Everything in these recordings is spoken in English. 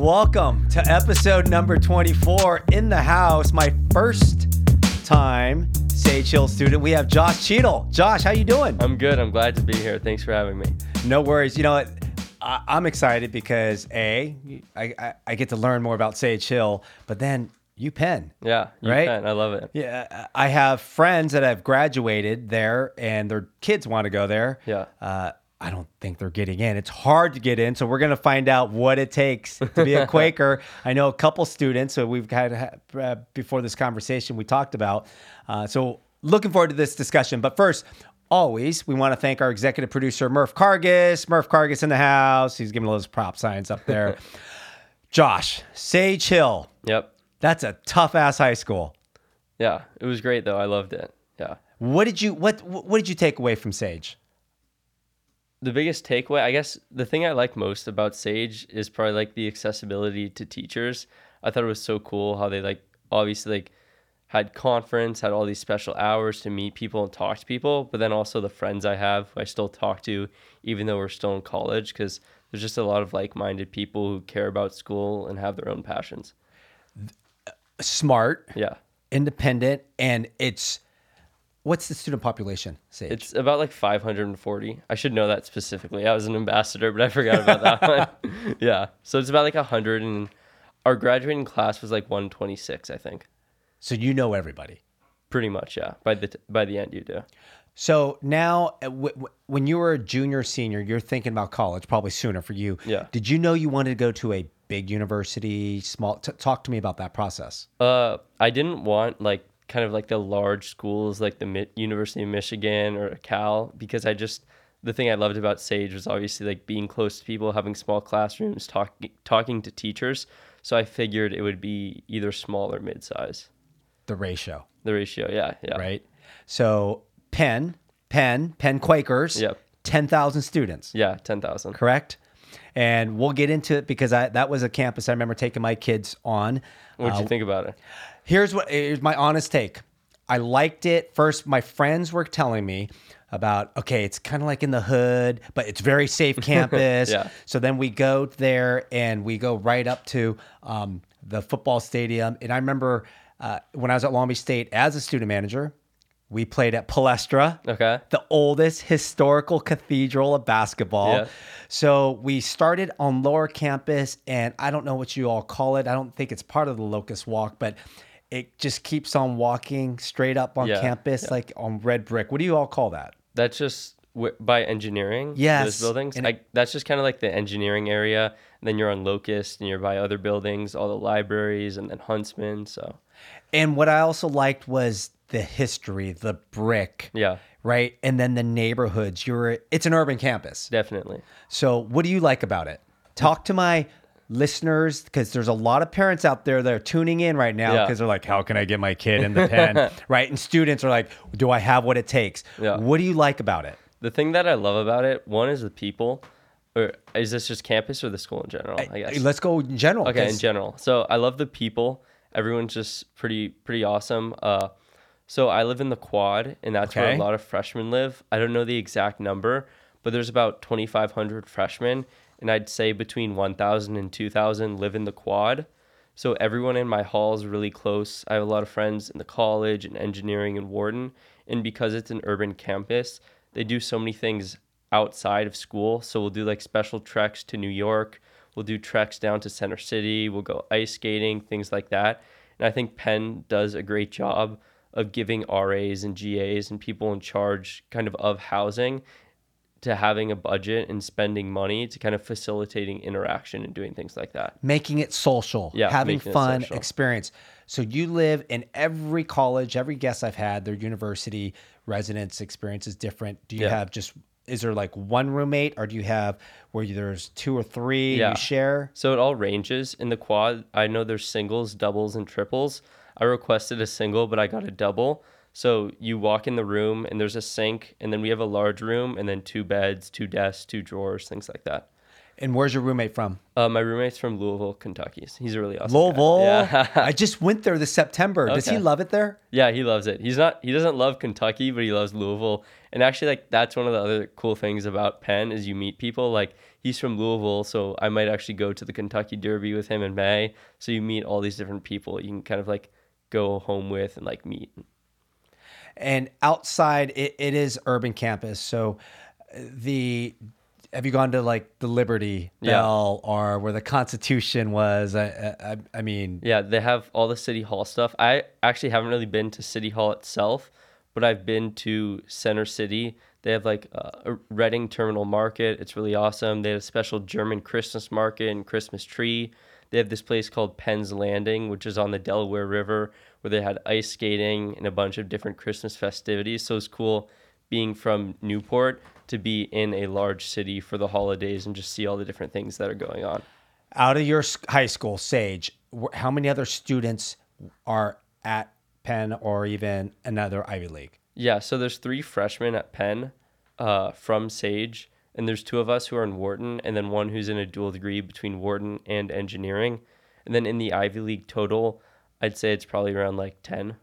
Welcome to episode number 24 in the house. My first time Sage Hill student. We have Josh Cheadle. Josh, how you doing? I'm good. I'm glad to be here. Thanks for having me. No worries. You know what? I, I'm excited because A, I, I, I get to learn more about Sage Hill, but then UPenn. Yeah, you Right? I love it. Yeah, I have friends that have graduated there and their kids want to go there. Yeah. Uh, I don't think they're getting in. It's hard to get in, so we're going to find out what it takes to be a Quaker. I know a couple students, so we've had uh, before this conversation we talked about. Uh, so looking forward to this discussion. But first, always we want to thank our executive producer Murph Cargis. Murph Cargis in the house. He's giving all those prop signs up there. Josh Sage Hill. Yep. That's a tough ass high school. Yeah. It was great though. I loved it. Yeah. What did you what what did you take away from Sage? The biggest takeaway, I guess, the thing I like most about Sage is probably like the accessibility to teachers. I thought it was so cool how they like obviously like had conference, had all these special hours to meet people and talk to people, but then also the friends I have who I still talk to even though we're still in college because there's just a lot of like-minded people who care about school and have their own passions. Uh, smart, Yeah. independent, and it's what's the student population? Sage. It's about like 540. I should know that specifically. I was an ambassador, but I forgot about that one. yeah. So it's about like 100 and our graduating class was like 126, I think. so you know everybody. Pretty much, yeah. By the t- by the end you do. So now, uh, w- w- when you were a junior, senior, you're thinking about college, probably sooner for you. Yeah. Did you know you wanted to go to a big university, small? T- talk to me about that process. Uh I didn't want like kind of like the large schools like the Mi- University of Michigan or Cal because I just the thing I loved about Sage was obviously like being close to people, having small classrooms, talking talking to teachers. So I figured it would be either small or mid-size. The ratio, The ratio, yeah, yeah. right? So Penn, Penn, Penn Quakers. Yep. Ten thousand students. Yeah, 10,000. correct? And we'll get into it because I that was a campus I remember taking my kids on. What'd Uh, you think about it? Here's what here's my honest take. I liked it. First, my friends were telling me about okay, it's kind of like in the hood, but it's very safe campus. Yeah. So then we go there and we go right up to um, the football stadium. And I remember uh, when I was at Long Beach State as a student manager, we played at Palestra Okay. the oldest historical cathedral of basketball. Yeah. So we started on lower campus, and I don't know what you all call it. I don't think it's part of the Locust Walk, but it just keeps on walking straight up on Yeah, campus, yeah. like on red brick. What do you all call that? That's just w- by engineering. Yes, Those buildings. and I, that's just kind of like the engineering area. And then you're on Locust and you're by other buildings, all the libraries and then Huntsman. So, And what I also liked was the history, the brick, yeah, right? And then the neighborhoods. You're it's an urban campus. definitely. So, what do you like about it? Talk to my listeners because there's a lot of parents out there that are tuning in right now Yeah. because they're like, "How can I get my kid in the pen?" right? And students are like, "Do I have what it takes?" Yeah. What do you like about it? The thing that I love about it, one is the people. Or is this just campus or the school in general? I guess. Let's go in general. Okay, in general. So I love the people. Everyone's just pretty pretty awesome. Uh, so I live in the quad, and that's where a lot of freshmen live. I don't know the exact number, but there's about 2,500 freshmen, and I'd say between 1,000 and 2,000 live in the quad. So everyone in my hall is really close. I have a lot of friends in the college and engineering and Wharton, and because it's an urban campus, they do so many things outside of school. So we'll do like special treks to New York. We'll do treks down to Center City. We'll go ice skating, things like that. And I think Penn does a great job of giving RAs and GAs and people in charge kind of of housing to having a budget and spending money to kind of facilitating interaction and doing things like that. making it social, Yeah, having fun experience. So you live in every college, every guest I've had, their university residence experience is different. Do you Yeah. have just is there like one roommate or do you have where there's two or three Yeah. you share? So it all ranges. In the quad, I know there's singles, doubles, and triples. I requested a single, but I got a double. So you walk in the room and there's a sink, and then we have a large room, and then two beds, two desks, two drawers, things like that. And where's your roommate from? Uh, my roommate's from Louisville, Kentucky. He's a really awesome. guy. Louisville. Yeah. I just went there this September. Does he love it there? Yeah, he loves it. He's not he doesn't love Kentucky, but he loves Louisville. And actually like that's one of the other cool things about Penn is you meet people like he's from Louisville, so I might actually go to the Kentucky Derby with him in May. So you meet all these different people you can kind of like go home with and like meet. And outside, it, it is urban campus. So uh, the have you gone to like the Liberty Yeah. Bell or where the Constitution was? I, I, I mean, Yeah, they have all the city hall stuff. I actually haven't really been to city hall itself, but I've been to Center City. They have like uh, a Reading Terminal Market. It's really awesome. They have a special German Christmas market and Christmas tree. They have this place called Penn's Landing, which is on the Delaware River, where they had ice skating and a bunch of different Christmas festivities. So it's cool being from Newport to be in a large city for the holidays and just see all the different things that are going on. out of your high school, Sage, how many other students are at Penn or even another Ivy League? Yeah, so there's three freshmen at Penn uh, from Sage, and there's two of us who are in Wharton, and then one who's in a dual degree between Wharton and engineering. And then in the Ivy League total, I'd say it's probably around like 10.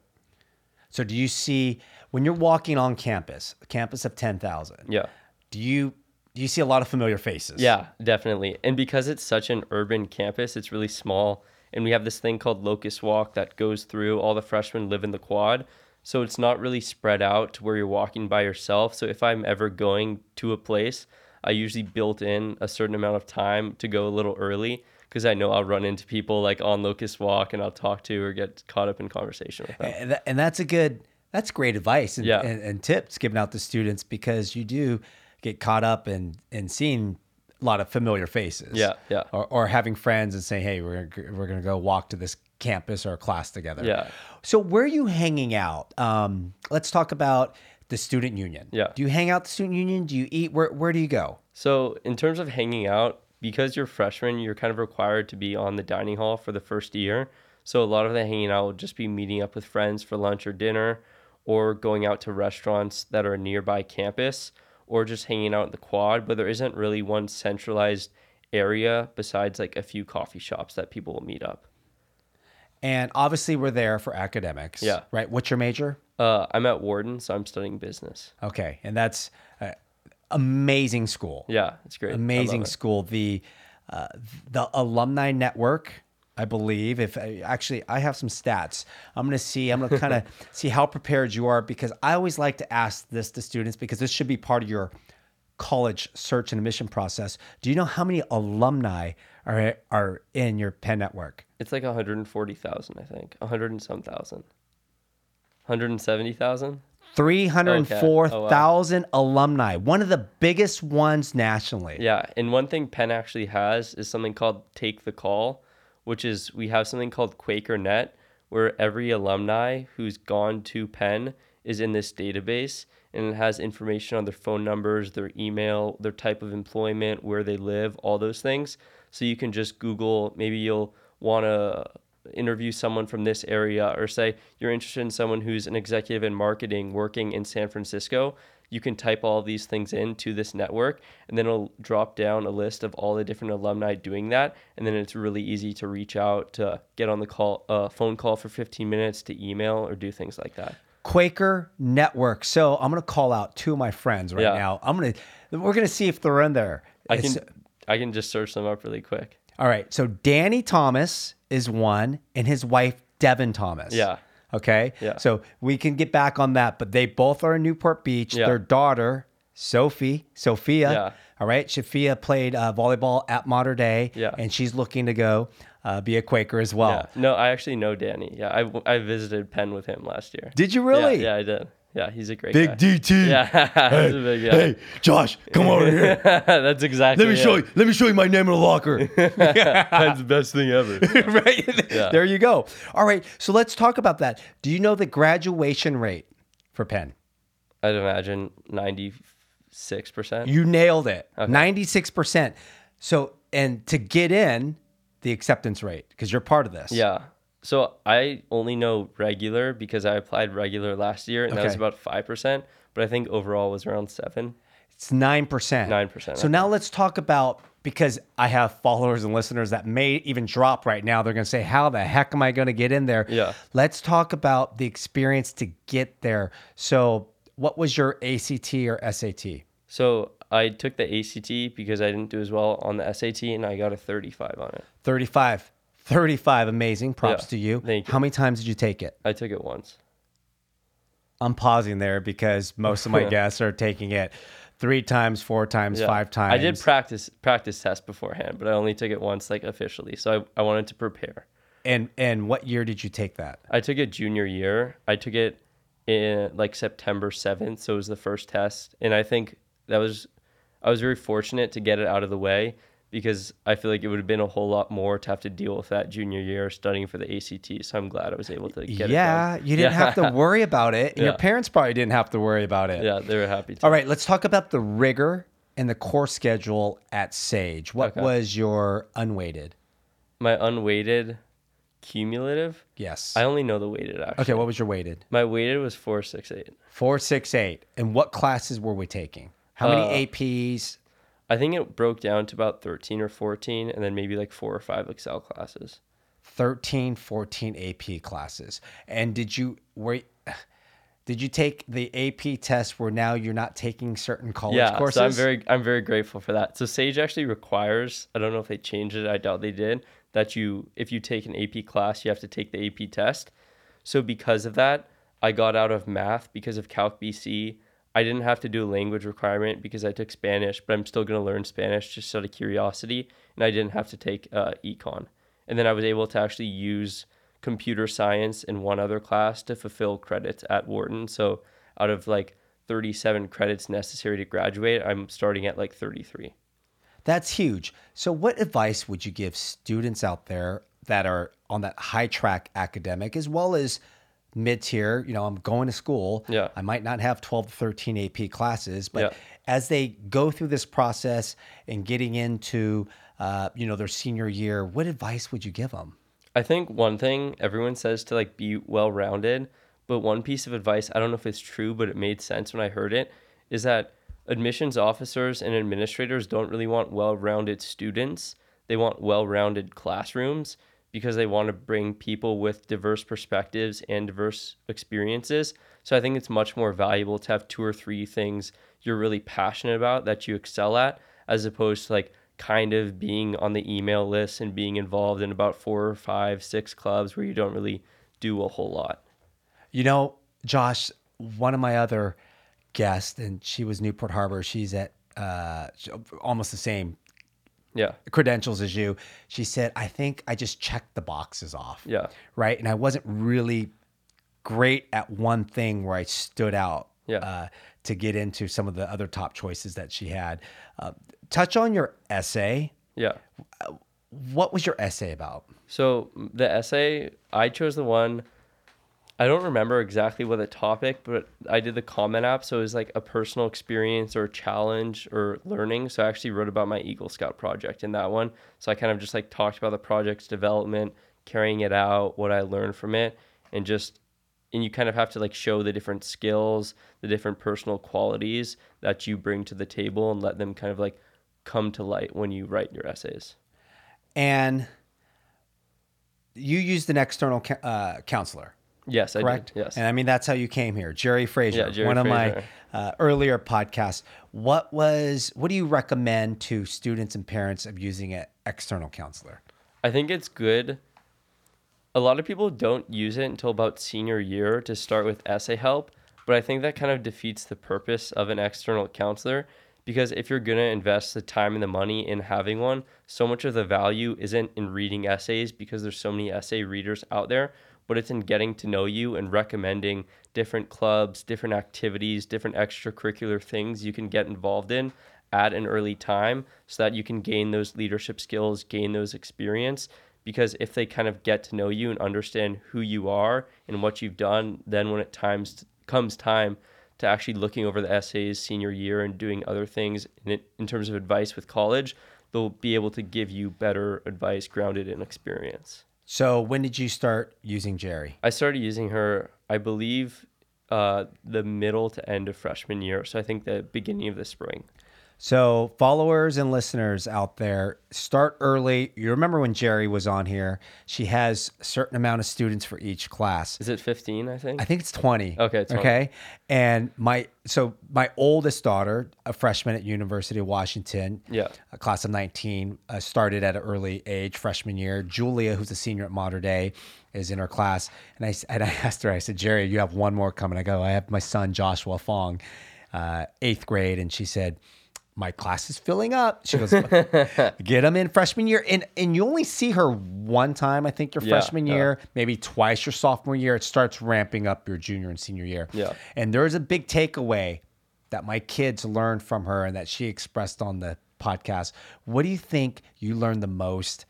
So do you see when you're walking on campus, a campus of 10,000, Yeah. do you do you see a lot of familiar faces? Yeah, definitely. And because it's such an urban campus, it's really small. And we have this thing called Locust Walk that goes through. All the freshmen live in the quad. So it's not really spread out to where you're walking by yourself. So if I'm ever going to a place, I usually built in a certain amount of time to go a little early because I know I'll run into people like on Locust Walk and I'll talk to or get caught up in conversation with them. And, tha- and that's a good that's great advice and, Yeah. and, and tips given out to students because you do get caught up in in seeing a lot of familiar faces. Yeah, yeah. Or, or having friends and saying, "Hey, we're gonna, we're going to go walk to this campus or class together." Yeah. So where are you hanging out? Um, let's talk about the student union. Yeah. Do you hang out at the student union? Do you eat? Where Where do you go? So, in terms of hanging out, because you're freshman, you're kind of required to be on the dining hall for the first year. So, a lot of the hanging out will just be meeting up with friends for lunch or dinner, or going out to restaurants that are nearby campus, or just hanging out in the quad. But there isn't really one centralized area besides like a few coffee shops that people will meet up. And obviously, we're there for academics. Yeah. Right. What's your major? Uh, I'm at Wharton, so I'm studying business. Okay, and that's uh, amazing school. Yeah, it's great. Amazing it. school. The uh, the alumni network, I believe. If I, actually, I have some stats. I'm going to see. I'm to kind of see how prepared you are because I always like to ask this to students because this should be part of your college search and admission process. Do you know how many alumni are are in your Penn network? It's like 140,000, I think. 100 and some thousand. 170,000? 304,000 alumni, one of the biggest ones nationally. Yeah, and one thing Penn actually has is something called Take the Call, which is we have something called Quaker Net, where every alumni who's gone to Penn is in this database, and it has information on their phone numbers, their email, their type of employment, where they live, all those things. So you can just Google. Maybe you'll want to interview someone from this area or say you're interested in someone who's an executive in marketing working in San Francisco, you can type all these things into this network and then it'll drop down a list of all the different alumni doing that and then it's really easy to reach out to get on the call uh, phone call for 15 minutes to email or do things like that. Quaker Network. So I'm going to call out two of my friends right Yeah. now. I'm going to, we're going to see if they're in there. I It's- can I can just search them up really quick. all right. So Danny Thomas is one and his wife, Devin Thomas. Yeah. Okay. Yeah. So we can get back on that, but they both are in Newport Beach. Yeah. Their daughter, Sophie, Sophia. Yeah. All right. Sophia played uh, volleyball at Mater Dei. Yeah. And she's looking to go uh, be a Quaker as well. Yeah. No, I actually know Danny. Yeah, I, I visited Penn with him last year. Did you really? Yeah, yeah, I did. Yeah, he's a great Big guy. DT. Yeah, he's a big guy. Hey, Josh, come over here. That's exactly. Let me it. show you. Let me show you my name in the locker. Penn's the best thing ever. right? Yeah. There you go. All right. So let's talk about that. Do you know the graduation rate for Penn? I'd imagine ninety six percent. You nailed it. 96%. So, and to get in, the acceptance rate, because you're part of this. Yeah. So I only know regular because I applied regular last year, and that was about five percent. But I think overall was around seven. It's 9%. 9%, So now let's talk about because I have followers and listeners that may even drop right now. They're going to say, How the heck am I going to get in there? Yeah. Let's talk about the experience to get there. So, what was your ACT or SAT? So I took the ACT because I didn't do as well on the SAT, and I got a thirty-five on it. 35. 35. Amazing. Props Yeah. to you. Thank you. How many times did you take it? I took it once. I'm pausing there because most of my guests are taking it three times, four times, Yeah. five times. I did practice practice test beforehand, but I only took it once, like officially. So I, I wanted to prepare. and and what year did you take that? I took it junior year. I took it in like September 7th. So it was the first test. And I think that was, I was very fortunate to get it out of the way because I feel like it would have been a whole lot more to have to deal with that junior year studying for the ACT. So I'm glad I was able to get yeah, it done. you didn't Yeah. have to worry about it. And Your parents probably didn't have to worry about it. yeah, they were happy to. All right, let's talk about the rigor and the course schedule at Sage. What Okay. was your unweighted? My unweighted cumulative, Yes. I only know the weighted actually. okay, what was your weighted? My weighted was 468. Four, six, eight. And what classes were we taking? How many Uh, APs? I think it broke down to about 13 or 14 and then maybe like four or five Excel classes. 13, 14 AP classes. And did you were did you take the AP test where now you're not taking certain college yeah, courses? so I'm very I'm very grateful for that. So Sage actually requires, I don't know if they changed it, I doubt they did, that you if you take an AP class, you have to take the AP test. So because of that, I got out of math because of Calc BC. I didn't have to do a language requirement because I took Spanish, but I'm still going to learn Spanish just out of curiosity, and I didn't have to take uh, econ. And then I was able to actually use computer science in one other class to fulfill credits at Wharton. So out of like 37 credits necessary to graduate, I'm starting at like 33. That's huge. So, what advice would you give students out there that are on that high track academic as well as mid tier? You know, I'm going to school. Yeah. I might not have 12 to 13 AP classes, but Yeah. as they go through this process and getting into, uh, you know, their senior year, what advice would you give them? I think one thing everyone says to like be well rounded, but one piece of advice, I don't know if it's true, but it made sense when I heard it, is that admissions officers and administrators don't really want well rounded students. They want well rounded classrooms because they want to bring people with diverse perspectives and diverse experiences. So I think it's much more valuable to have two or three things you're really passionate about that you excel at, as opposed to like kind of being on the email list and being involved in about four or five, six clubs where you don't really do a whole lot. You know, Josh, one of my other guests, and she was Newport Harbor. She's at uh, almost the same Yeah. credentials as you. She said, I think I just checked the boxes off. Yeah. Right. And I wasn't really great at one thing where I stood out Yeah. uh, to get into some of the other top choices that she had. Uh, touch on your essay. Yeah. What was your essay about? So the essay, I chose the one. I don't remember exactly what the topic, but I did the Common App, so it was like a personal experience or challenge or learning. So I actually wrote about my Eagle Scout project in that one. So I kind of just like talked about the project's development, carrying it out, what I learned from it, and just and you kind of have to like show the different skills, the different personal qualities that you bring to the table and let them kind of like come to light when you write your essays. And you used an external uh, counselor. Yes, correct? I did. Yes. And I mean, that's how you came here. Jerry Fraser, Yeah, Jerry one of my uh, earlier podcasts. What was, what do you recommend to students and parents of using an external counselor? I think it's good. A lot of people don't use it until about senior year to start with essay help, but I think that kind of defeats the purpose of an external counselor because if you're going to invest the time and the money in having one, so much of the value isn't in reading essays because there's so many essay readers out there, but it's in getting to know you and recommending different clubs, different activities, different extracurricular things you can get involved in at an early time so that you can gain those leadership skills, gain those experience. Because if they kind of get to know you and understand who you are and what you've done, then when it times comes time to actually looking over the essays senior year and doing other things in, it, in terms of advice with college, they'll be able to give you better advice grounded in experience. So when did you start using Jerry? I started using her, I believe, uh, the middle to end of freshman year. So I think the beginning of the spring. So, followers and listeners out there, start early. You remember when Jerry was on here? She has a certain amount of students for each class. Is it 15, I think? I think it's 20. Okay, 20. Okay. And my so my oldest daughter, a freshman at University of Washington, Yeah. a class of 19, uh, started at an early age, freshman year. Julia, who's a senior at Mater Dei, is in her class. And I and I asked her, I said, Jerry, you have one more coming. I go, I have my son Joshua Fong, uh, eighth grade, and she said. My class is filling up. She goes, get them in freshman year, and and you only see her one time. I think your Yeah, freshman yeah. year, maybe twice your sophomore year. It starts ramping up your junior and senior year. Yeah. And there's a big takeaway that my kids learned from her and that she expressed on the podcast. What do you think you learned the most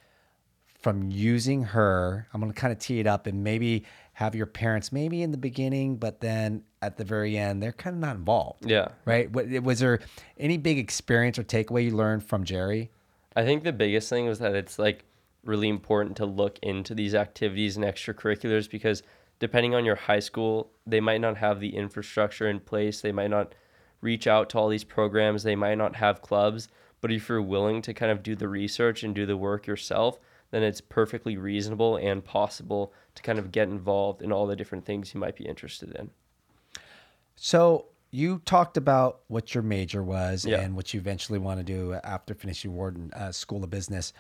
from using her? I'm going to kind of tee it up and maybe have your parents maybe in the beginning, but then at the very end, they're kind of not involved. Yeah. Right? What- Was there any big experience or takeaway you learned from Jerry? I think the biggest thing was that it's like really important to look into these activities and extracurriculars because depending on your high school, they might not have the infrastructure in place. They might not reach out to all these programs. They might not have clubs. But if you're willing to kind of do the research and do the work yourself, then it's perfectly reasonable and possible to kind of get involved in all the different things you might be interested in. So you talked about what your major was Yeah. and what you eventually want to do after finishing Wharton uh, School of Business.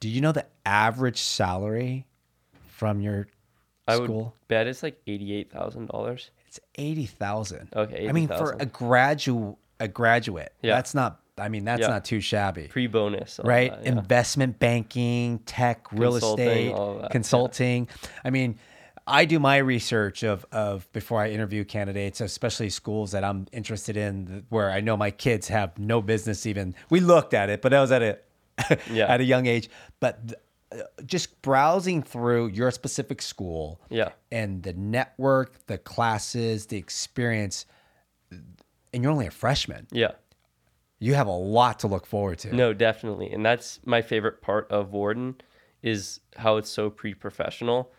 Do you know the average salary from your I school? would bet it's like eighty-eight thousand dollars. It's eighty thousand. Okay, I mean, for a graduate, a graduate, Yeah. that's not. I mean, that's Yeah. not too shabby, Pre-bonus, right? that, yeah. Investment banking, tech, real Consulting, estate, all of that, yeah. consulting. I mean, I do my research of of before I interview candidates, especially schools that I'm interested in, where I know my kids have no business even. We looked at it, but I was at a Yeah. at a young age. But th- uh, just browsing through your specific school, Yeah. and the network, the classes, the experience, and you're only a freshman. Yeah. You have a lot to look forward to. No, definitely. And that's my favorite part of Wharton is how it's so pre-professional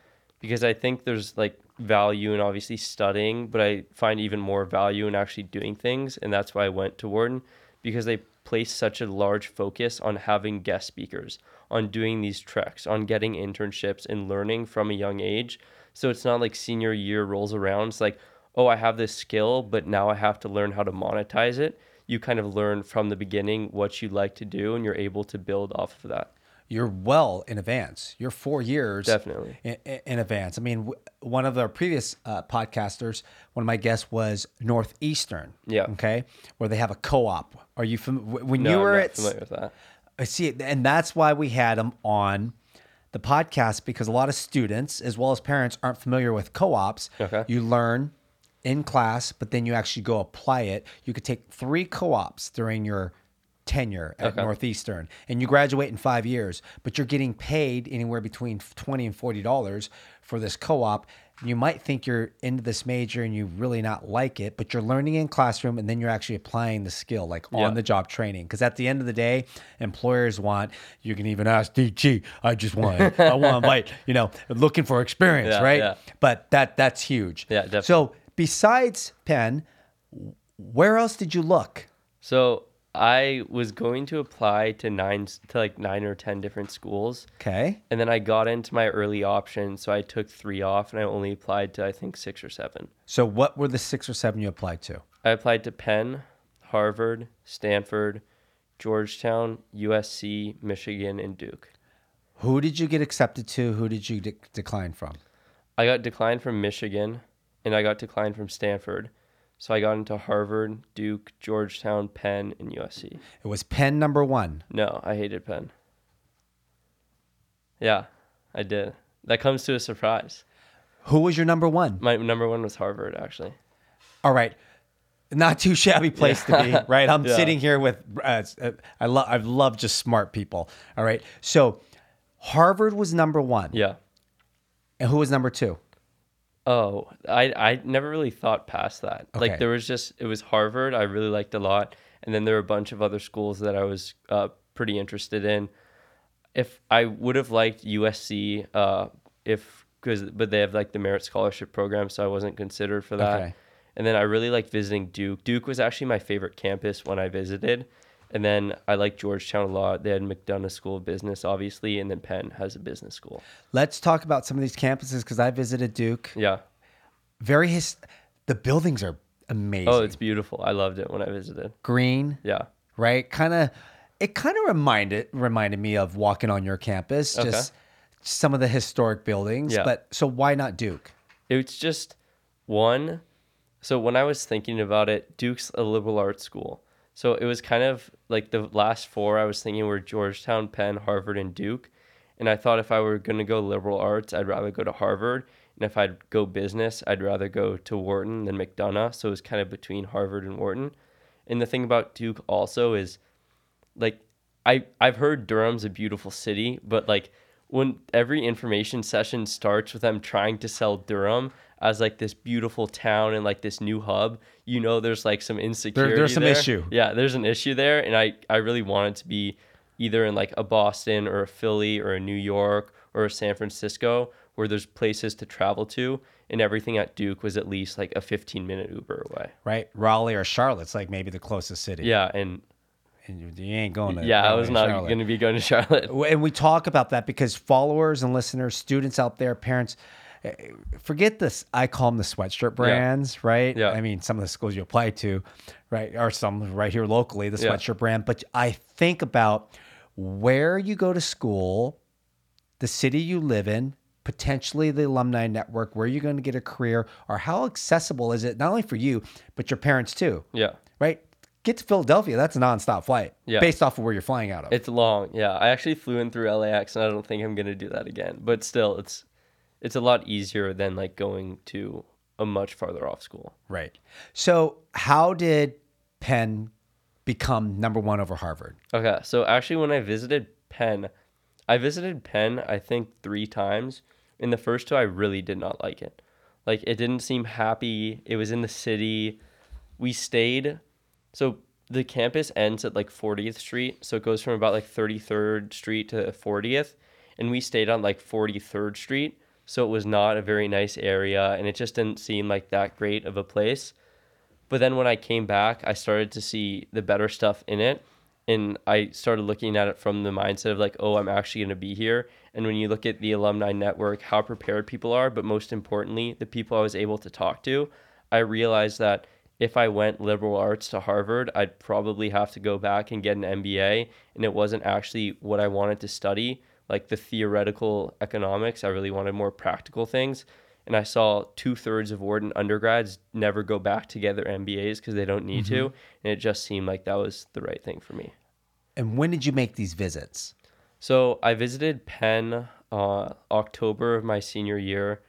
because I think there's like value in obviously studying, but I find even more value in actually doing things and that's why I went to Wharton because they place such a large focus on having guest speakers, on doing these treks, on getting internships and learning from a young age. So it's not like senior year rolls around it's like, "Oh, I have this skill, but now I have to learn how to monetize it." You kind of learn from the beginning what you like to do and you're able to build off of that. You're well in advance. You're four years Definitely. in, in advance. I mean, w- one of our previous uh, podcasters, one of my guests was Northeastern. Yeah. Okay. Where they have a co-op. Are you fam- when No, you I'm were not at familiar with that. I see and that's why we had them on the podcast because a lot of students, as well as parents, aren't familiar with co-ops. Okay. You learn in class, but then you actually go apply it. You could take three co-ops during your tenure at Okay. Northeastern, and you graduate in five years. But you're getting paid anywhere between twenty and forty dollars for this co-op. You might think you're into this major and you really not like it, but you're learning in classroom, and then you're actually applying the skill, like Yeah. on the job training. Because at the end of the day, employers want you can even ask DG. I just want I want like you know looking for experience, Yeah, right? yeah. But that that's huge. Yeah, definitely. So besides Penn, where else did you look? So I was going to apply to nine to like nine or ten different schools. Okay. And then I got into my early option, so I took three off and I only applied to I think six or seven. So what were the six or seven you applied to? I applied to Penn, Harvard, Stanford, Georgetown, USC, Michigan, and Duke. Who did you get accepted to? Who did you de- decline from? I got declined from Michigan and I got declined from Stanford. So I got into Harvard, Duke, Georgetown, Penn, and USC. It was Penn number one. No, I hated Penn. Yeah, I did. That comes to a surprise. Who was your number one? My number one was Harvard, actually. All right. Not too shabby place to be, right? I'm Yeah. sitting here with uh, I love I love just smart people. All right. So Harvard was number 1. Yeah. And who was number 2? Oh, I I never really thought past that. Okay. Like there was just it was Harvard. I really liked a lot, and then there were a bunch of other schools that I was uh, pretty interested in. if I would have liked USC, uh, if because but they have like the merit scholarship program, so I wasn't considered for that. Okay. And then I really liked visiting Duke. Duke was actually my favorite campus when I visited. And then I like Georgetown a lot. They had McDonough School of Business, obviously, and then Penn has a business school. Let's talk about some of these campuses because I visited Duke. Yeah. Very his, the buildings are amazing. Oh, it's beautiful. I loved it when I visited. green, Yeah. right? Kind of, it kind of reminded reminded me of walking on your campus. Okay. Just some of the historic buildings. Yeah. But so why not Duke? It's just one. So when I was thinking about it, Duke's a liberal arts school. So it was kind of like the last four I was thinking were Georgetown, Penn, Harvard, and Duke. And I thought if I were going to go liberal arts, I'd rather go to Harvard. And if I'd go business, I'd rather go to Wharton than McDonough. So it was kind of between Harvard and Wharton. And the thing about Duke also is like I I've heard Durham's a beautiful city, but like when every information session starts with them trying to sell Durham as like this beautiful town and like this new hub, you know there's like some insecurity. There, there's some there. issue. Yeah, there's an issue there, and I I really wanted to be either in like a Boston or a Philly or a New York or a San Francisco where there's places to travel to, and everything at Duke was at least like a 15 minute Uber away. Right, Raleigh or Charlotte's like maybe the closest city. Yeah, and and you, ain't going to. yeah, I was not going to be going to Charlotte. And we talk about that because followers and listeners, students out there, parents, forget this. I call them the sweatshirt brands, right? Yeah. I mean, some of the schools you apply to, right, are some right here locally, the Yeah. sweatshirt brand. But I think about where you go to school, the city you live in, potentially the alumni network, where you're going to get a career, or how accessible is it not only for you but your parents too, Yeah. right? Get to Philadelphia. That's a nonstop flight, Yeah. based off of where you're flying out of. It's long. Yeah, I actually flew in through LAX, and I don't think I'm gonna do that again. But still, it's it's a lot easier than like going to a much farther off school. Right. So, how did Penn become number one over Harvard? Okay, so actually, when I visited Penn, I visited Penn I think three times. In the first two, I really did not like it. Like it didn't seem happy. It was in the city. We stayed. So the campus ends at like 40th Street, so it goes from about like 33rd Street to 40th, and we stayed on like 43rd Street. So it was not a very nice area, and it just didn't seem like that great of a place. But then when I came back, I started to see the better stuff in it. And I started looking at it from the mindset of like, oh, I'm actually going to be here. And when you look at the alumni network, how prepared people are, but most importantly, the people I was able to talk to, I realized that if I went liberal arts to Harvard, I'd probably have to go back and get an MBA. And it wasn't actually what I wanted to study, like the theoretical economics. I really wanted more practical things and I saw two thirds of Wharton undergrads never go back to get their MBAs because they don't need to, and it just seemed like that was the right thing for me. And when did you make these visits? So I visited Penn uh, October of my senior year,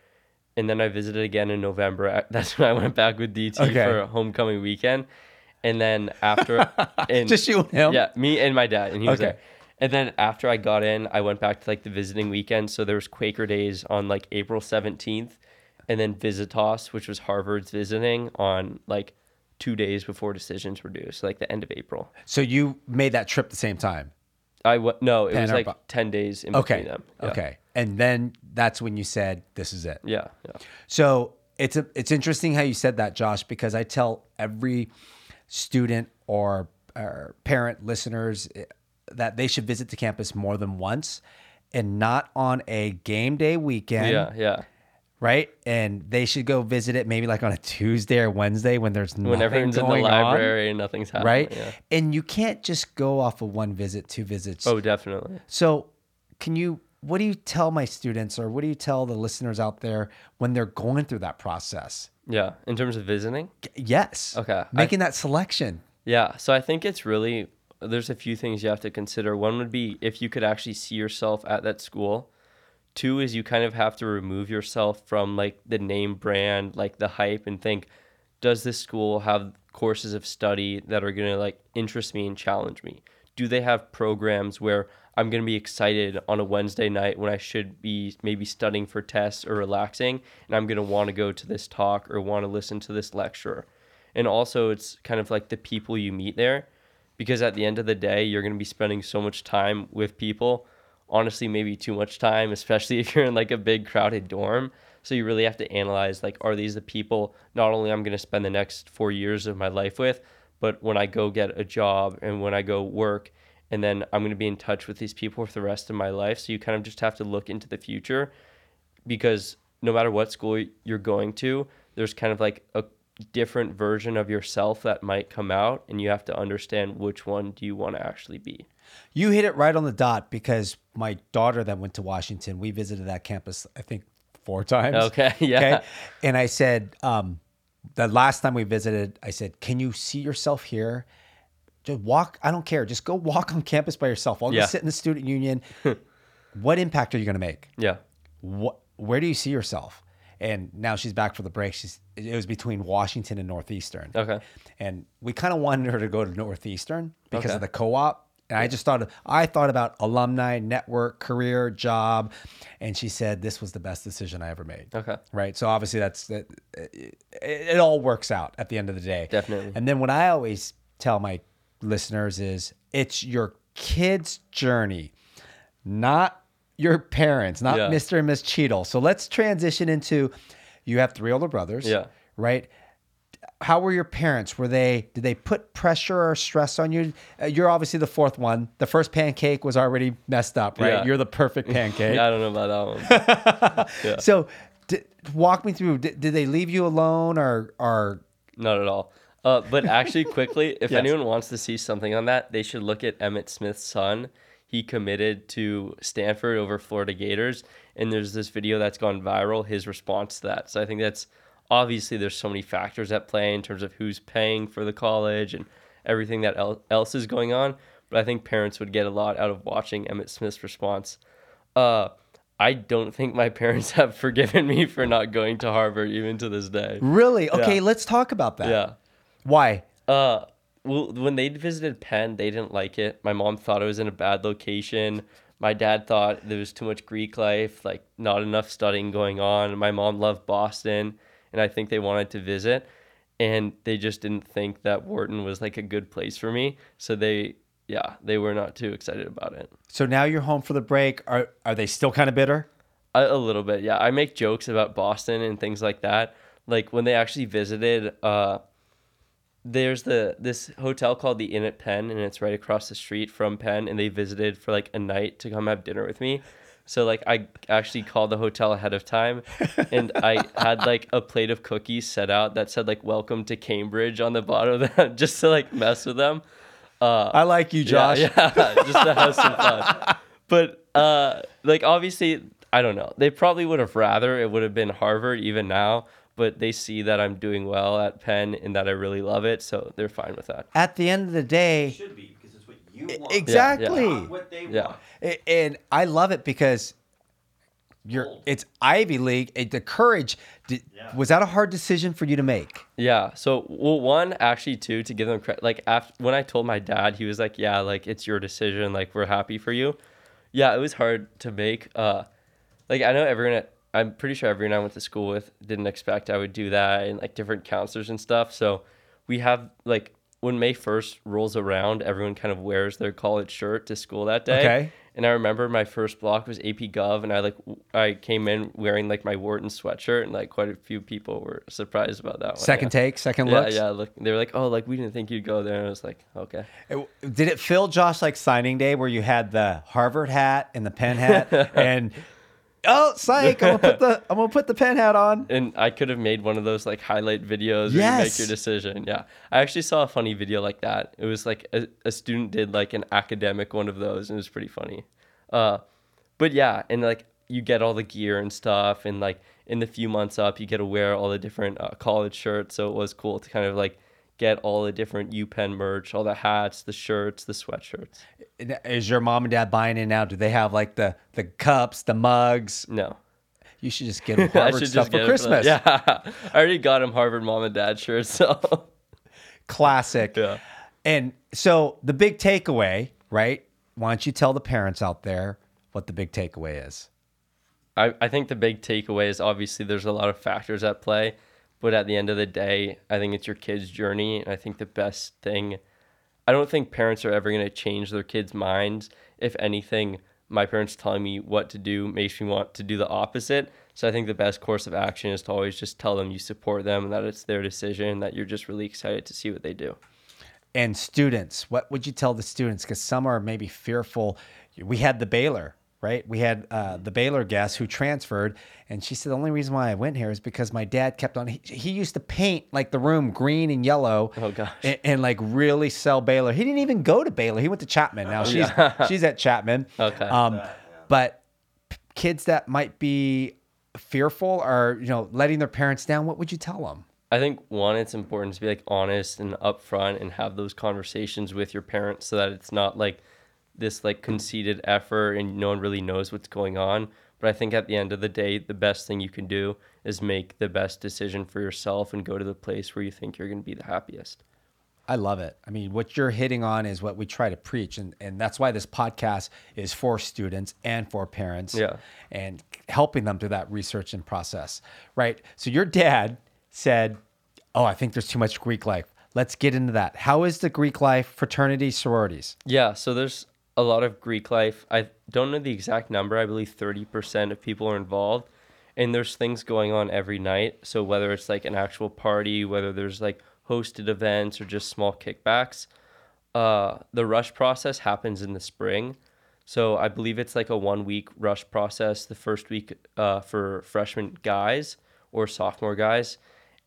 and then I visited again in November. That's when I went back with DT Okay. for homecoming weekend, and then after, and Just you and him? Yeah, me and my dad, and he was Okay. there. And then after I got in, I went back to like the visiting weekend. So there was Quaker Days on like April seventeenth, and then Visitas, which was Harvard's visiting on like two days before decisions were due. So like the end of April. So you made that trip the same time. I I w- no, it was like Bu- ten days in Okay. between them. Yeah. Okay. And then that's when you said, "This is it." Yeah, yeah. So it's a, it's interesting how you said that, Josh, because I tell every student or, or parent listeners that they should visit the campus more than once, and not on a game day weekend. Yeah, yeah. right? And they should go visit it maybe like on a Tuesday or Wednesday when there's When everyone's in the going on, library and nothing's happening. right? Yeah. And you can't just go off of one visit, two visits. Oh, definitely. So, can you? What do you tell my students, or what do you tell the listeners out there when they're going through that process? Yeah. In terms of visiting. Yes. Okay, I- Making that selection. Yeah, so I think it's really there's a few things you have to consider. One would be if you could actually see yourself at that school. Two is you kind of have to remove yourself from like the name brand, like the hype and think does this school have courses of study that are to like interest me and challenge me? Do they have programs where I'm to be excited on a Wednesday night when I should be maybe studying for tests or relaxing and I'm to want to go to this talk or want to listen to this lecture? and also it's kind of like the people you meet there because at the end of the day you're going to be spending so much time with people honestly maybe too much time, especially if you're in like a big crowded dorm. So you really have to analyze like, are these the people not only I'm going to spend the next four years of my life with, but when I go get a job and when I go work, and then I'm going to be in touch with these people for the rest of my life. So you kind of just have to look into the future because no matter what school you're going to, there's kind of like a different version of yourself that might come out and you have to understand which one do you want to actually be. You hit it right on the dot because my daughter that went to Washington, we visited that campus, I think, four times. Okay. Yeah. And I said, um, the last time we visited, I said, Can you see yourself here? Just walk. I don't care. Just go walk on campus by yourself. I'll Yeah. sit in the student union. what impact are you going to make? Yeah. What, where do you see yourself? And now she's back for the break. She's it was between Washington and Northeastern. Okay. And we kind of wanted her to go to Northeastern because Okay. of the co-op. And I just thought I thought about alumni, network, career, job, and she said this was the best decision I ever made. Okay. Right. So obviously that's that. It, it all works out at the end of the day. Definitely. And then what I always tell my listeners is it's your kid's journey, not your parents, not Yeah. Mr. and Miss Cheadle. So let's transition into you have three older brothers. Yeah. Right how were your parents? Were they did they put pressure or stress on you? Uh, you're obviously the fourth one. The first pancake was already messed up, right? Yeah. You're the perfect pancake. I don't know about that one. yeah. So, d- walk me through. Did, did they leave you alone, or or Not at all. Uh, but actually, quickly, if Yes. anyone wants to see something on that, they should look at Emmitt Smith's son. He committed to Stanford over Florida Gators, and there's this video that's gone viral. His response to that. So I think that's obviously there's so many factors at play in terms of who's paying for the college and everything that el- else is going on. But I think parents would get a lot out of watching Emmitt Smith's response. Uh, I don't think my parents have forgiven me for not going to Harvard even to this day. really? Okay, Yeah. let's talk about that. Yeah. Why? Uh, well, when they visited Penn, they didn't like it. My mom thought it was in a bad location. My dad thought there was too much Greek life, like not enough studying going on. My mom loved Boston, and I think they wanted to visit, and they just didn't think that Wharton was like a good place for me. So they, yeah, they were not too excited about it. So now you're home for the break. Are are they still kind of bitter? A, a little bit, yeah. I make jokes about Boston and things like that. Like when they actually visited, uh, there's the this hotel called the Inn at Penn, and it's right across the street from Penn. And they visited for like a night to come have dinner with me. So like I actually called the hotel ahead of time, and I had like a plate of cookies set out that said like "Welcome to Cambridge" on the bottom of them, just to like mess with them. Uh, I like you, Josh. yeah, yeah, just to have some fun. But uh, like obviously, I don't know. They probably would have rather it would have been Harvard even now. But they see that I'm doing well at Penn and that I really love it, so they're fine with that. At the end of the day, should be because it's what you want. exactly. Not what they Yeah. want. And I love it because you're it's Ivy League. It, the courage did, Yeah. was that a hard decision for you to make? Yeah. So, well, one actually, too, to give them credit, like after when I told my dad, he was like, "Yeah, like it's your decision. Like we're happy for you." Yeah, it was hard to make. Uh, like I know everyone. At, I'm pretty sure everyone I went to school with didn't expect I would do that, and like different counselors and stuff. So, we have like when May first rolls around, everyone kind of wears their college shirt to school that day. Okay. And I remember my first block was AP Gov, and I like w- I came in wearing like my Wharton sweatshirt, and like quite a few people were surprised about that one. Second yeah. take, second Yeah, looks. yeah. Look, they were like, "Oh, like we didn't think you'd go there." And I was like, "Okay." It- Did it feel Josh like signing day where you had the Harvard hat and the Penn hat and oh psych I'm gonna put the I'm gonna put the Penn hat on. And I could have made one of those like highlight videos where you make your decision. Yeah, I actually saw a funny video like that. It was like a, a student did like an academic one of those, and it was pretty funny. Uh, but yeah, and like you get all the gear and stuff, and like in the few months up, you get to wear all the different uh, college shirts. So it was cool to kind of like get all the different UPenn merch, all the hats, the shirts, the sweatshirts. Is your mom and dad buying in now? Do they have like the the cups, the mugs? No. You should just get them Harvard stuff for Christmas. that. Yeah, I already got him Harvard mom and dad shirts. So Classic. Yeah. And so the big takeaway, right? Why don't you tell the parents out there what the big takeaway is? I, I think the big takeaway is obviously there's a lot of factors at play, but at the end of the day, I think it's your kid's journey. And I think the best thing, I don't think parents are ever going to change their kids' minds. If anything, my parents telling me what to do makes me want to do the opposite. So I think the best course of action is to always just tell them you support them and that it's their decision, that you're just really excited to see what they do. And students, what would you tell the students? Because some are maybe fearful. We had the Baylor, right? We had uh, the Baylor guest who transferred, and she said the only reason why I went here is because my dad kept on. He, he used to paint like the room green and yellow. Oh, gosh. And, and, like really sell Baylor. He didn't even go to Baylor. He went to Chapman. Now she's she's at Chapman. Okay. Um, but p- kids that might be fearful or you know letting their parents down, what would you tell them? I think one, it's important to be like honest and upfront and have those conversations with your parents so that it's not like this like conceited effort and no one really knows what's going on. But I think at the end of the day, the best thing you can do is make the best decision for yourself and go to the place where you think you're going to be the happiest. I love it. I mean, what you're hitting on is what we try to preach. And, and that's why this podcast is for students and for parents. Yeah. And helping them through that research and process. Right. So your dad said, Oh, I think there's too much Greek life. Let's get into that. How is the Greek life, fraternity, sororities? Yeah, so there's a lot of Greek life. I don't know the exact number. I believe 30% of people are involved. And there's things going on every night. So whether it's like an actual party, whether there's like hosted events or just small kickbacks, uh, the rush process happens in the spring. So I believe it's like a one week rush process. The first week uh, for freshman guys or sophomore guys,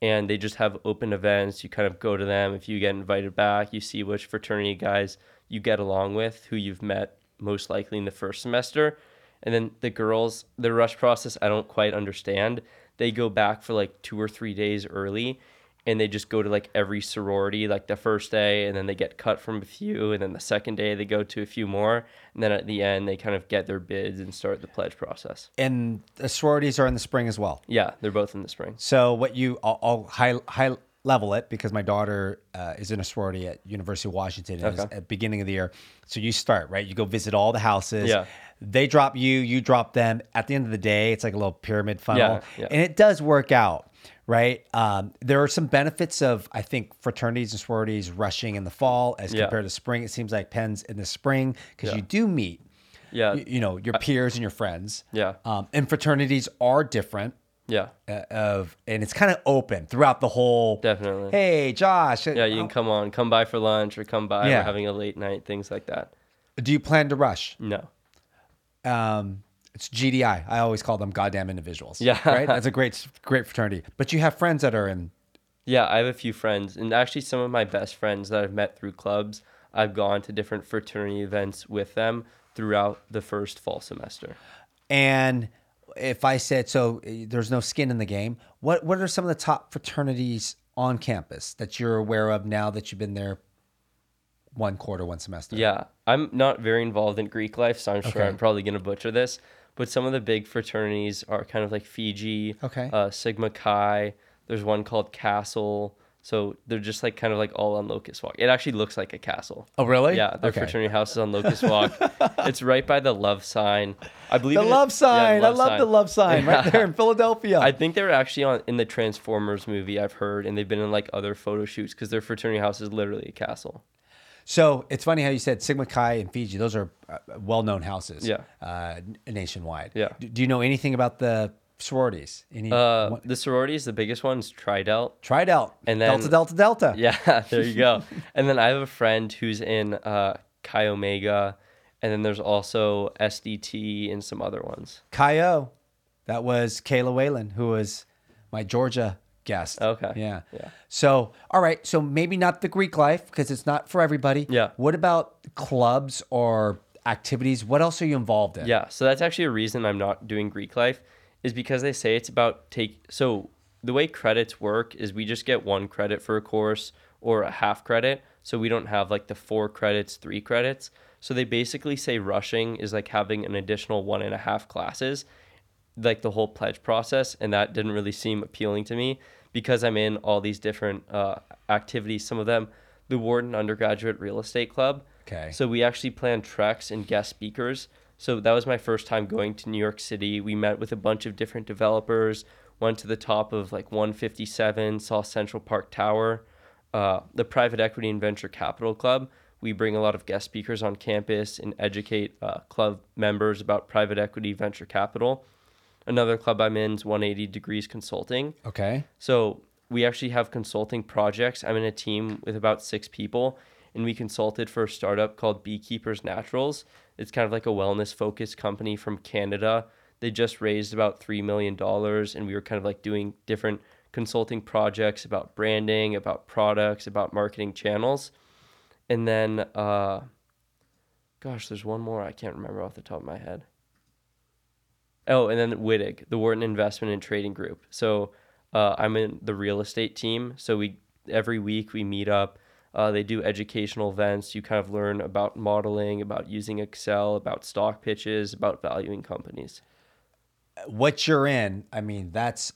and they just have open events. You kind of go to them. If you get invited back, you see which fraternity guys you get along with, who you've met most likely in the first semester. And then the girls, the rush process, I don't quite understand. They go back for like two or three days early and they just go to like every sorority like the first day and then they get cut from a few and then the second day they go to a few more and then at the end they kind of get their bids and start the pledge process And the sororities are in the spring as well. yeah they're both in the spring So what you, I'll, I'll high, high level it because my daughter uh, is in a sorority at University of Washington and it was Okay. at the beginning of the year. So you start, right? You go visit all the houses. Yeah. They drop you, you drop them. At the end of the day, it's like a little pyramid funnel. Yeah, yeah. And it does work out, right? Um, there are some benefits of, I think, fraternities and sororities rushing in the fall as Yeah. compared to spring. It seems like Penn's in the spring because you do meet, yeah you, you know, your peers and your friends. yeah Um, and fraternities are different yeah. Uh, of and it's kind of open throughout the whole definitely. Hey josh yeah you can come on come by for lunch or come by. Yeah. we're having a late night things like that. Do you plan to rush? No. Um it's gdi i always call them goddamn individuals. Yeah. right? That's a great great fraternity. But you have friends that are in Yeah, I have a few friends, and actually some of my best friends that I've met through clubs. I've gone to different fraternity events with them throughout the first fall semester. and if i said so uh, there's no skin in the game what what are some of the top fraternities on campus that you're aware of now that you've been there one quarter one semester Yeah, I'm not very involved in Greek life, so I'm sure Okay. I'm probably gonna butcher this. But some of the big fraternities are kind of like Fiji, Okay. uh, Sigma Chi. There's one called Castle. So they're just like kind of like all on Locust Walk. It actually looks like a castle. oh really Yeah, their okay. fraternity house is on Locust Walk. it's right by the love sign. I believe the is- love yeah, sign i love sign. the love sign right there in philadelphia I think they were actually on in the Transformers movie. I've heard, and they've been in like other photo shoots because their fraternity house is literally a castle. So it's funny how you said Sigma Chi and Fiji; those are uh, well-known houses, Yeah. uh, nationwide. Yeah. Do, do you know anything about the sororities? Any Uh, one- the sororities, the biggest one's Tridelt. out. and then- Delta Delta Delta. Yeah, there you go. and then I have a friend who's in uh, Chi Omega, and then there's also SDT and some other ones. Chi O, that was Kayla Whalen, who was my Georgia guest. Okay. Yeah. Yeah. So, all right. So maybe not the Greek life because it's not for everybody. Yeah. What about clubs or activities? What else are you involved in? Yeah, so that's actually a reason I'm not doing Greek life is because they say it's about take so the way credits work is we just get one credit for a course or a half credit. So we don't have like the four credits, three credits. So they basically say rushing is like having an additional one and a half classes, like the whole pledge process. And that didn't really seem appealing to me because I'm in all these different uh, activities. Some of them, the Wharton Undergraduate Real Estate Club. Okay. So we actually plan treks and guest speakers. So that was my first time going to New York City. We met with a bunch of different developers, went to the top of like 157, saw Central Park Tower. Uh, the Private Equity and Venture Capital Club, we bring a lot of guest speakers on campus and educate uh, club members about private equity venture capital. Another club I'm in is 180 Degrees Consulting. Okay. So we actually have consulting projects. I'm in a team with about six people, and we consulted for a startup called Beekeepers Naturals. It's kind of like a wellness focused company from Canada. They just raised about $3 million, and we were kind of like doing different consulting projects about branding, about products, about marketing channels. And then, uh, gosh, there's one more I can't remember off the top of my head. Oh, and then Wittig, the Wharton Investment and Trading Group. So uh, I'm in the real estate team. So we every week we meet up. Uh, they do educational events. You kind of learn about modeling, about using Excel, about stock pitches, about valuing companies. What you're in, I mean, that's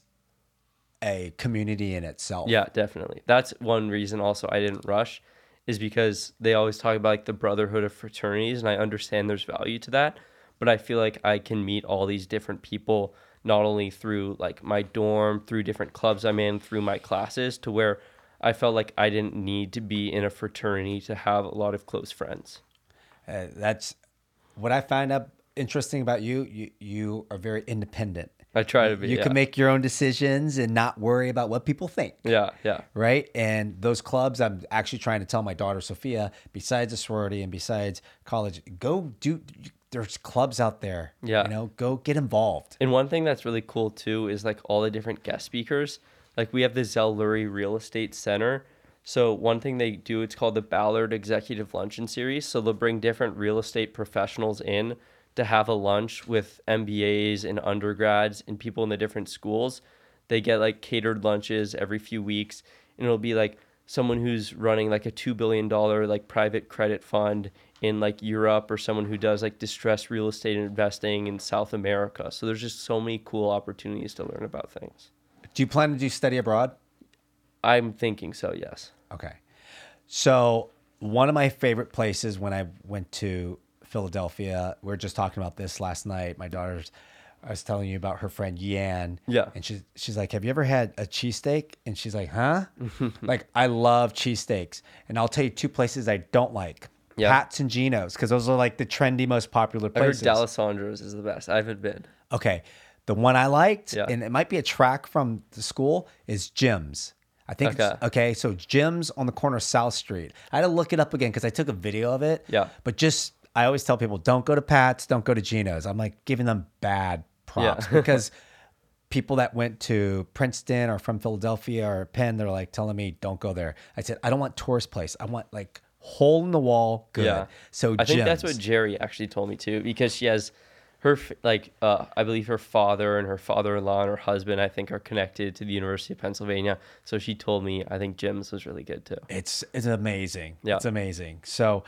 a community in itself. Yeah, definitely. That's one reason also I didn't rush is because they always talk about like the brotherhood of fraternities and I understand there's value to that, but I feel like I can meet all these different people not only through like my dorm, through different clubs I'm in, through my classes to where I felt like I didn't need to be in a fraternity to have a lot of close friends. Uh, that's what I find out interesting about you. You you are very independent. I try to be. You yeah. can make your own decisions and not worry about what people think. Yeah, yeah. Right. And those clubs, I'm actually trying to tell my daughter Sophia, besides a sorority and besides college, go do. There's clubs out there. Yeah. You know, go get involved. And one thing that's really cool too is like all the different guest speakers. Like we have the Zell Lurie Real Estate Center. So one thing they do, it's called the Ballard Executive Luncheon Series. So they'll bring different real estate professionals in to have a lunch with MBAs and undergrads and people in the different schools. They get like catered lunches every few weeks, and it'll be like someone who's running like a two billion dollar like private credit fund in like Europe or someone who does like distressed real estate investing in South America. So there's just so many cool opportunities to learn about things. Do you plan to do study abroad? I'm thinking so, yes. Okay. So one of my favorite places when I went to Philadelphia, we are just talking about this last night. My daughter's I was telling you about her friend Yan. Yeah. And she's she's like, Have you ever had a cheesesteak? And she's like, Huh? like I love cheesesteaks. And I'll tell you two places I don't like. Yeah. Pat's and Geno's, because those are like the trendy, most popular places. I heard. D'Alessandro's is the best. I haven't been. Okay. The one I liked, Yeah. and it might be a track from the school, is Jim's. I think okay. It's, okay. So Jim's on the corner of South Street. I had to look it up again because I took a video of it. Yeah. But just I always tell people don't go to Pat's, don't go to Geno's. I'm like giving them bad props Yeah. because people that went to Princeton or from Philadelphia or Penn, they're like telling me don't go there. I said I don't want tourist place. I want like hole in the wall good. Yeah. So I think that's what Jerry actually told me too, because she has her like uh, I believe her father and her father-in-law and her husband I think are connected to the University of Pennsylvania. So she told me I think Jim's was really good too. It's it's amazing. Yeah. It's amazing. So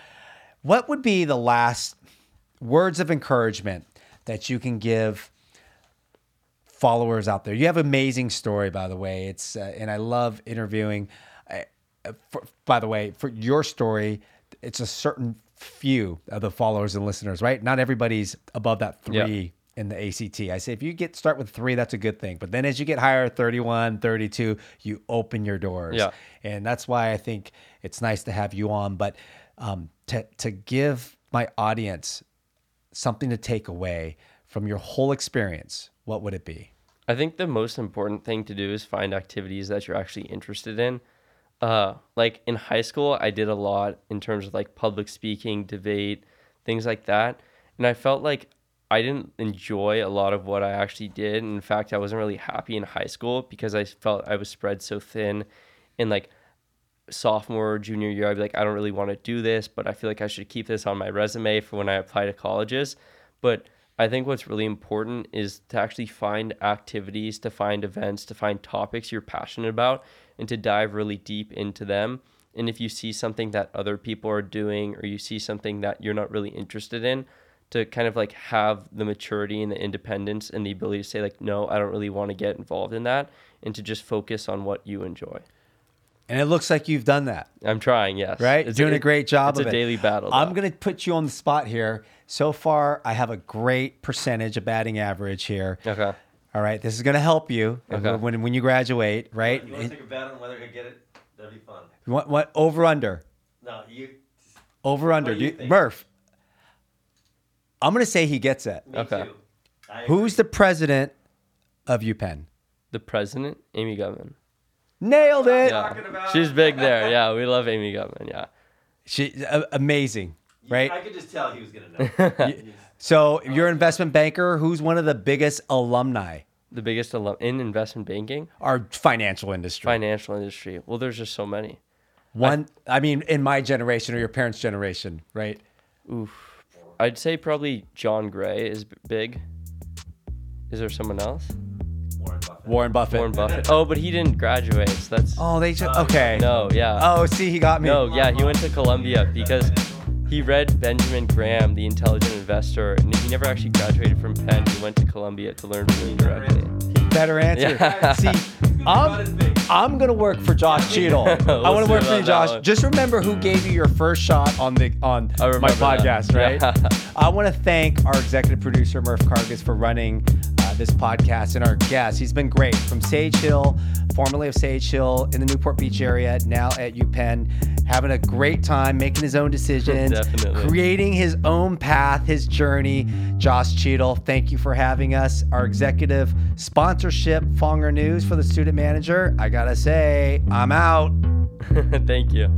what would be the last words of encouragement that you can give followers out there? You have an amazing story, by the way. It's uh, and I love interviewing. Uh, for, by the way, for your story, it's a certain few of the followers and listeners, right? Not everybody's above that three Yeah. in the ACT. I say if you get start with three, that's a good thing. But then as you get higher, 31, 32, you open your doors. Yeah. And that's why I think it's nice to have you on. But um, to, to give my audience something to take away from your whole experience, what would it be? I think the most important thing to do is find activities that you're actually interested in. Uh, like in high school, I did a lot in terms of like public speaking, debate, things like that. And I felt like I didn't enjoy a lot of what I actually did. In fact, I wasn't really happy in high school because I felt I was spread so thin. And like sophomore, junior year, I'd be like, I don't really want to do this, but I feel like I should keep this on my resume for when I apply to colleges. But I think what's really important is to actually find activities, to find events, to find topics you're passionate about, and to dive really deep into them. And if you see something that other people are doing, or you see something that you're not really interested in, to kind of like have the maturity and the independence and the ability to say, like, no, I don't really want to get involved in that, and to just focus on what you enjoy. And it looks like you've done that. I'm trying, yes. right? It's Doing a, great job It's a it. daily battle. I'm going to put you on the spot here. So far, I have a great percentage of batting average here. Okay. All right, this is going to help you Okay. when when you graduate, right? You want to take a bet on whether I get it? That'd be fun. What, what over under? No, you. Over under. What do you Murph. I'm gonna say he gets it. Me Okay. too. Who's the president of UPenn? The president, Amy Gutmann. Nailed it. Talking about- She's big there. Yeah, we love Amy Gutmann. Yeah. She a- amazing, right? I could just tell he was gonna know. So you're an investment banker. Who's one of the biggest alumni? The biggest alum in investment banking, Our financial industry. financial industry. Well, there's just so many. One, I mean, in my generation or your parents' generation, right? Oof. I'd say probably Jon Gray is b- big. Is there someone else? Warren Buffett. Warren Buffett. Warren Buffett. Oh, but he didn't graduate. So that's Oh, they just uh, okay. no. Yeah. Oh, see, he got me. No, yeah, he went to Columbia because he read Benjamin Graham, The Intelligent Investor, and he never actually graduated from Penn. He went to Columbia to learn from him directly. Better answer. Yeah. See, I'm. I'm gonna work for Josh Cheadle. I We'll want to work for you, Josh. one. Just remember who gave you your first shot on the on my remember that. podcast, right? Yeah. I want to thank our executive producer Murph Cargus for running uh, this podcast and our guest. He's been great from Sage Hill, formerly of Sage Hill in the Newport Beach area, now at UPenn, having a great time making his own decisions, Definitely. creating his own path, his journey. Josh Cheadle, thank you for having us. Our executive sponsorship, Fonger News for the student manager. I gotta say, I'm out. Thank you.